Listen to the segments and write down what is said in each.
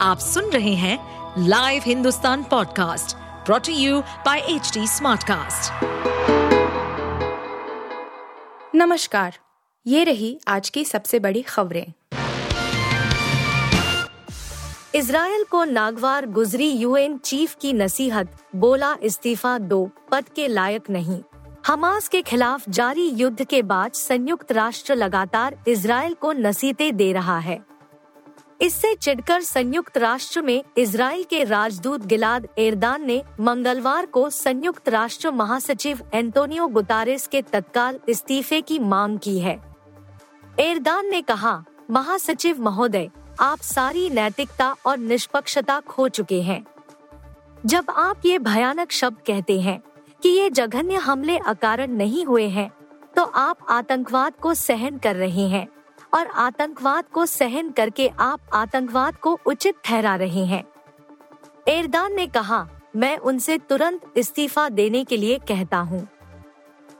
आप सुन रहे हैं live Hindustan podcast brought to you by H Smartcast. नमस्कार, ये रही आज की सबसे बड़ी खबरें। इसराइल को नागवार गुजरी यूएन चीफ की नसीहत, बोला इस्तीफा दो, पद के लायक नहीं। हमास के खिलाफ जारी युद्ध के बाद संयुक्त राष्ट्र लगातार इसराइल को नसीहतें दे रहा है। इससे चिढ़कर संयुक्त राष्ट्र में इसराइल के राजदूत गिलाद एरदान ने मंगलवार को संयुक्त राष्ट्र महासचिव एंटोनियो गुतारेस के तत्काल इस्तीफे की मांग की है। एरदान ने कहा, महासचिव महोदय, आप सारी नैतिकता और निष्पक्षता खो चुके हैं। जब आप ये भयानक शब्द कहते हैं कि ये जघन्य हमले अकारण नहीं हुए हैं तो आप आतंकवाद को सहन कर रहे हैं। और आतंकवाद को सहन करके आप आतंकवाद को उचित ठहरा रहे हैं। एरदान ने कहा, मैं उनसे तुरंत इस्तीफा देने के लिए कहता हूँ।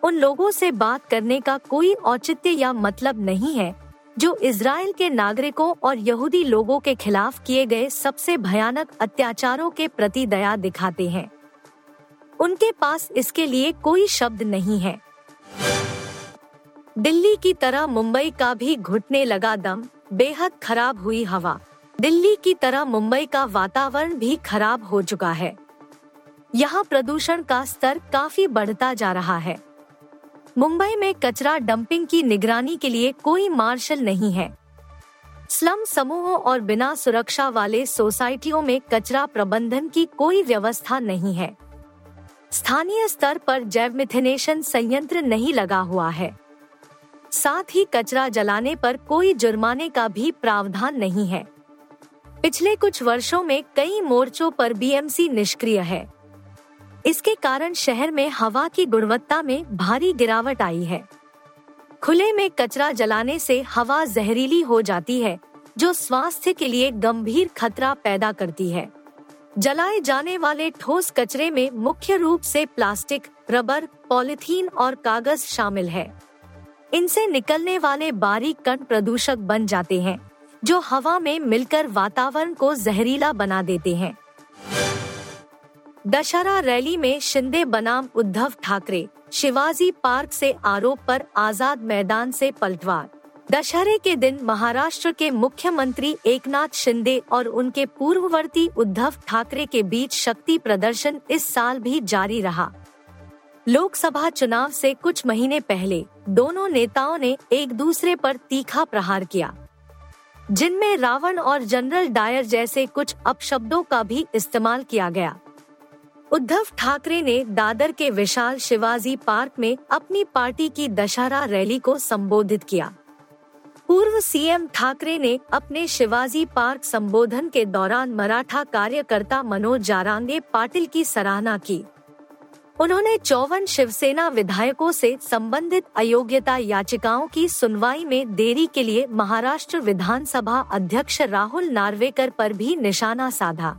उन लोगों से बात करने का कोई औचित्य या मतलब नहीं है, जो इसराइल के नागरिकों और यहूदी लोगों के खिलाफ किए गए सबसे भयानक अत्याचारों के प्रति दया दिखाते हैं। उनके पास इसके लिए कोई शब्द नहीं है। दिल्ली की तरह मुंबई का भी घुटने लगा दम, बेहद खराब हुई हवा। दिल्ली की तरह मुंबई का वातावरण भी खराब हो चुका है। यहाँ प्रदूषण का स्तर काफ़ी बढ़ता जा रहा है। मुंबई में कचरा डंपिंग की निगरानी के लिए कोई मार्शल नहीं है। स्लम समूहों और बिना सुरक्षा वाले सोसाइटियों में कचरा प्रबंधन की कोई व्यवस्था नहीं है। स्थानीय स्तर पर जैव मिथिनेशन संयंत्र नहीं लगा हुआ है। साथ ही कचरा जलाने पर कोई जुर्माने का भी प्रावधान नहीं है। पिछले कुछ वर्षों में कई मोर्चों पर बीएमसी निष्क्रिय है। इसके कारण शहर में हवा की गुणवत्ता में भारी गिरावट आई है। खुले में कचरा जलाने से हवा जहरीली हो जाती है, जो स्वास्थ्य के लिए गंभीर खतरा पैदा करती है। जलाए जाने वाले ठोस कचरे में मुख्य रूप से प्लास्टिक, रबर, पॉलिथीन और कागज़ शामिल है। इनसे निकलने वाले बारीक कण प्रदूषक बन जाते हैं, जो हवा में मिलकर वातावरण को जहरीला बना देते हैं। दशहरा रैली में शिंदे बनाम उद्धव ठाकरे, शिवाजी पार्क से आरोप पर आज़ाद मैदान से पलटवार। दशहरे के दिन महाराष्ट्र के मुख्यमंत्री एकनाथ शिंदे और उनके पूर्ववर्ती उद्धव ठाकरे के बीच शक्ति प्रदर्शन इस साल भी जारी रहा। लोकसभा चुनाव से कुछ महीने पहले दोनों नेताओं ने एक दूसरे पर तीखा प्रहार किया, जिनमें रावण और जनरल डायर जैसे कुछ अपशब्दों का भी इस्तेमाल किया गया। उद्धव ठाकरे ने दादर के विशाल शिवाजी पार्क में अपनी पार्टी की दशहरा रैली को संबोधित किया। पूर्व सीएम ठाकरे ने अपने शिवाजी पार्क संबोधन के दौरान मराठा कार्यकर्ता मनोज जारांगे पाटिल की सराहना की। उन्होंने चौवन शिवसेना विधायकों से संबंधित अयोग्यता याचिकाओं की सुनवाई में देरी के लिए महाराष्ट्र विधानसभा अध्यक्ष राहुल नार्वेकर पर भी निशाना साधा।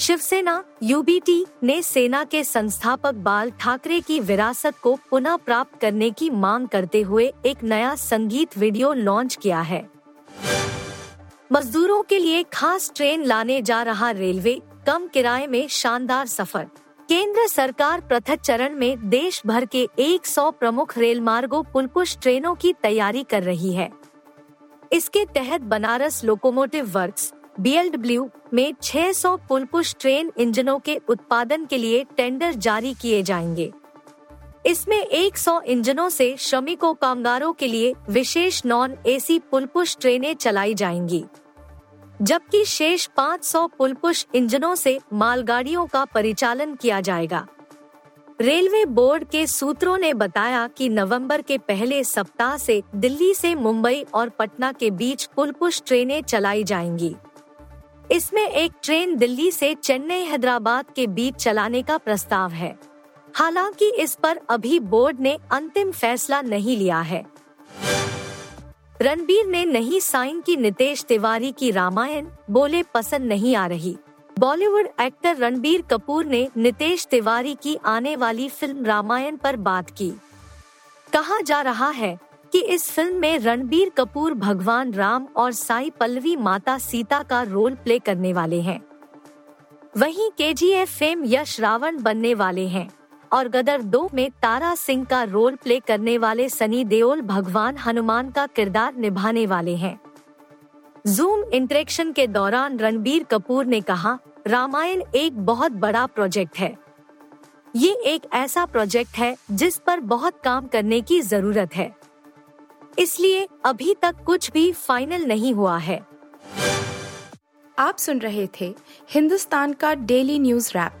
शिवसेना यूबीटी ने सेना के संस्थापक बाल ठाकरे की विरासत को पुनः प्राप्त करने की मांग करते हुए एक नया संगीत वीडियो लॉन्च किया है। मजदूरों के लिए खास ट्रेन लाने जा रहा रेलवे, कम किराए में शानदार सफ़र। केंद्र सरकार प्रथम चरण में देश भर के 100 प्रमुख रेल मार्गो पुलपुश ट्रेनों की तैयारी कर रही है। इसके तहत बनारस लोकोमोटिव वर्क्स BLW में 600 पुलपुश ट्रेन इंजनों के उत्पादन के लिए टेंडर जारी किए जाएँगे। इसमें 100 इंजनों से श्रमिकों कामगारों के लिए विशेष नॉन एसी पुलपुश ट्रेनें चलाई जाएँगी। जबकि शेष 500 पुलपुश इंजनों से मालगाड़ियों का परिचालन किया जाएगा। रेलवे बोर्ड के सूत्रों ने बताया कि नवंबर के पहले सप्ताह से दिल्ली से मुंबई और पटना के बीच पुलपुश ट्रेनें चलाई जाएँगी। इसमें एक ट्रेन दिल्ली से चेन्नई हैदराबाद के बीच चलाने का प्रस्ताव है। हालाँकि इस पर अभी बोर्ड ने अंतिम फैसला नहीं लिया है। रणबीर ने नहीं साइन की नितेश तिवारी की रामायण बोले पसंद नहीं आ रही। बॉलीवुड एक्टर रणबीर कपूर ने नितेश तिवारी की आने वाली फ़िल्म रामायण पर बात की। कहा जा रहा है कि इस फ़िल्म में रणबीर कपूर भगवान राम और साई पल्लवी माता सीता का रोल प्ले करने वाले हैं। वहीं के जी फेम यश रावण बनने वाले हैं। और गदर दो में तारा सिंह का रोल प्ले करने वाले सनी देओल भगवान हनुमान का किरदार निभाने वाले हैं। जूम इंटरेक्शन के दौरान रणबीर कपूर ने कहा, रामायण एक बहुत बड़ा प्रोजेक्ट है। ये एक ऐसा प्रोजेक्ट है जिस पर बहुत काम करने की ज़रूरत है। इसलिए अभी तक कुछ भी फाइनल नहीं हुआ है। आप सुन रहे थे हिंदुस्तान का डेली न्यूज़ रैप